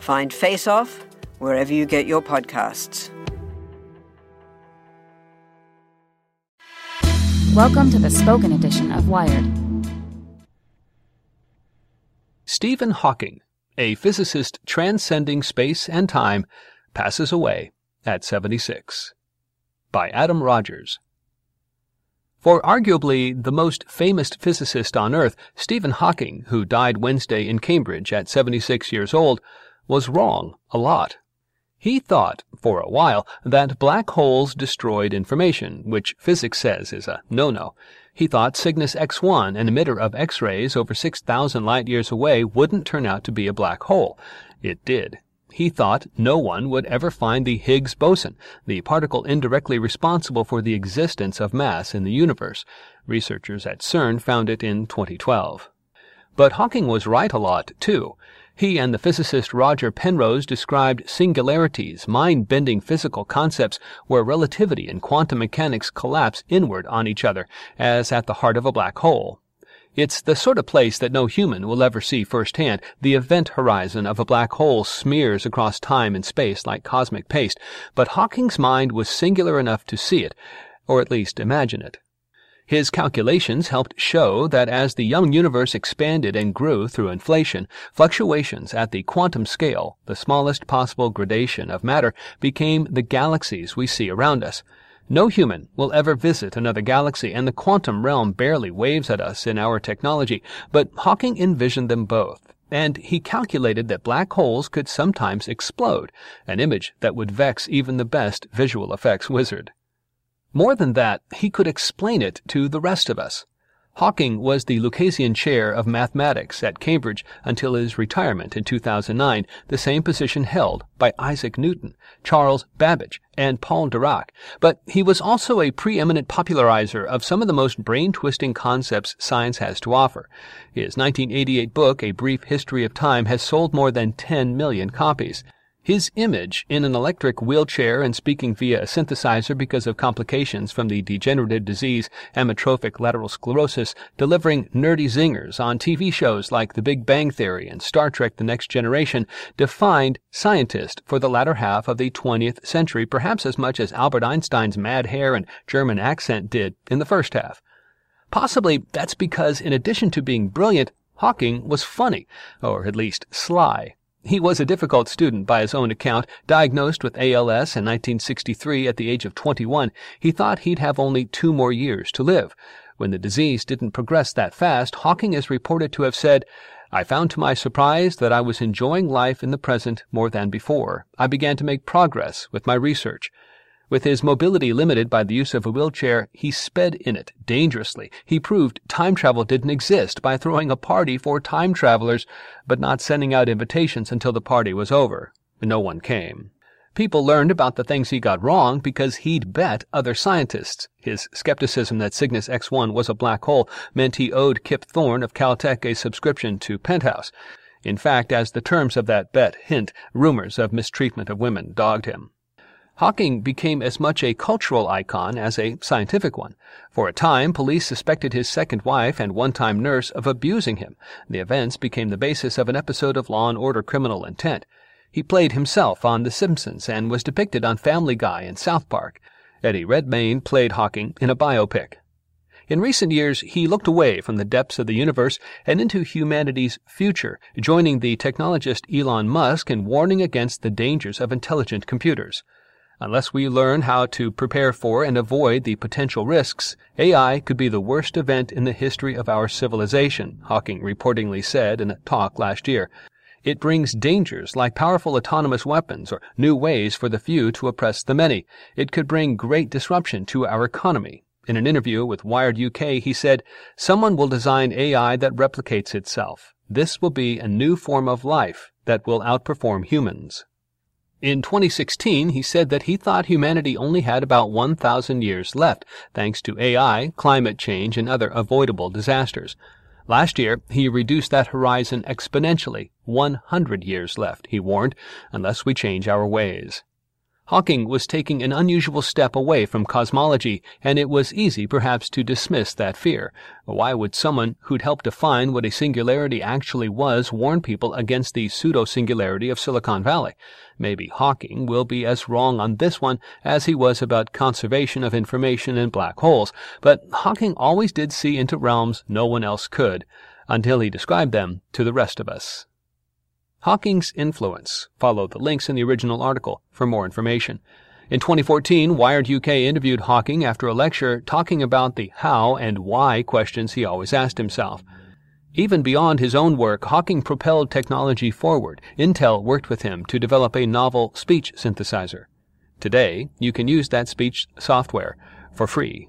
Find Face Off wherever you get your podcasts. Welcome to the spoken edition of Wired. Stephen Hawking, a physicist transcending space and time, passes away at 76. By Adam Rogers. For arguably the most famous physicist on Earth, Stephen Hawking, who died Wednesday in Cambridge at 76 years old, was wrong a lot. He thought, for a while, that black holes destroyed information, which physics says is a no-no. He thought Cygnus X1, an emitter of X-rays over 6,000 light-years away, wouldn't turn out to be a black hole. It did. He thought no one would ever find the Higgs boson, the particle indirectly responsible for the existence of mass in the universe. Researchers at CERN found it in 2012. But Hawking was right a lot, too. He and the physicist Roger Penrose described singularities, mind-bending physical concepts where relativity and quantum mechanics collapse inward on each other, as at the heart of a black hole. It's the sort of place that no human will ever see firsthand. The event horizon of a black hole smears across time and space like cosmic paste, but Hawking's mind was singular enough to see it, or at least imagine it. His calculations helped show that as the young universe expanded and grew through inflation, fluctuations at the quantum scale, the smallest possible gradation of matter, became the galaxies we see around us. No human will ever visit another galaxy, and the quantum realm barely waves at us in our technology, but Hawking envisioned them both. And he calculated that black holes could sometimes explode, an image that would vex even the best visual effects wizard. More than that, he could explain it to the rest of us. Hawking was the Lucasian Chair of Mathematics at Cambridge until his retirement in 2009, the same position held by Isaac Newton, Charles Babbage, and Paul Dirac. But he was also a preeminent popularizer of some of the most brain-twisting concepts science has to offer. His 1988 book, A Brief History of Time, has sold more than 10 million copies. His image in an electric wheelchair and speaking via a synthesizer because of complications from the degenerative disease amyotrophic lateral sclerosis, delivering nerdy zingers on TV shows like The Big Bang Theory and Star Trek The Next Generation, defined scientist for the latter half of the 20th century, perhaps as much as Albert Einstein's mad hair and German accent did in the first half. Possibly that's because, in addition to being brilliant, Hawking was funny, or at least sly. He was a difficult student by his own account. Diagnosed with ALS in 1963 at the age of 21, he thought he'd have only two more years to live. When the disease didn't progress that fast, Hawking is reported to have said, I found to my surprise that I was enjoying life in the present more than before. I began to make progress with my research. With his mobility limited by the use of a wheelchair, he sped in it dangerously. He proved time travel didn't exist by throwing a party for time travelers, but not sending out invitations until the party was over. No one came. People learned about the things he got wrong because he'd bet other scientists. His skepticism that Cygnus X1 was a black hole meant he owed Kip Thorne of Caltech a subscription to Penthouse. In fact, as the terms of that bet hint, rumors of mistreatment of women dogged him. Hawking became as much a cultural icon as a scientific one. For a time, police suspected his second wife and one-time nurse of abusing him. The events became the basis of an episode of Law and Order Criminal Intent. He played himself on The Simpsons and was depicted on Family Guy and South Park. Eddie Redmayne played Hawking in a biopic. In recent years, he looked away from the depths of the universe and into humanity's future, joining the technologist Elon Musk in warning against the dangers of intelligent computers. Unless we learn how to prepare for and avoid the potential risks, AI could be the worst event in the history of our civilization, Hawking reportedly said in a talk last year. It brings dangers like powerful autonomous weapons or new ways for the few to oppress the many. It could bring great disruption to our economy. In an interview with Wired UK, he said, Someone will design AI that replicates itself. This will be a new form of life that will outperform humans. In 2016, he said that he thought humanity only had about 1,000 years left, thanks to AI, climate change, and other avoidable disasters. Last year, he reduced that horizon exponentially. 100 years left, he warned, unless we change our ways. Hawking was taking an unusual step away from cosmology, and it was easy perhaps to dismiss that fear. Why would someone who'd helped define what a singularity actually was warn people against the pseudo-singularity of Silicon Valley? Maybe Hawking will be as wrong on this one as he was about conservation of information and black holes, but Hawking always did see into realms no one else could, until he described them to the rest of us. Hawking's influence. Follow the links in the original article for more information. In 2014, Wired UK interviewed Hawking after a lecture talking about the how and why questions he always asked himself. Even beyond his own work, Hawking propelled technology forward. Intel worked with him to develop a novel speech synthesizer. Today, you can use that speech software for free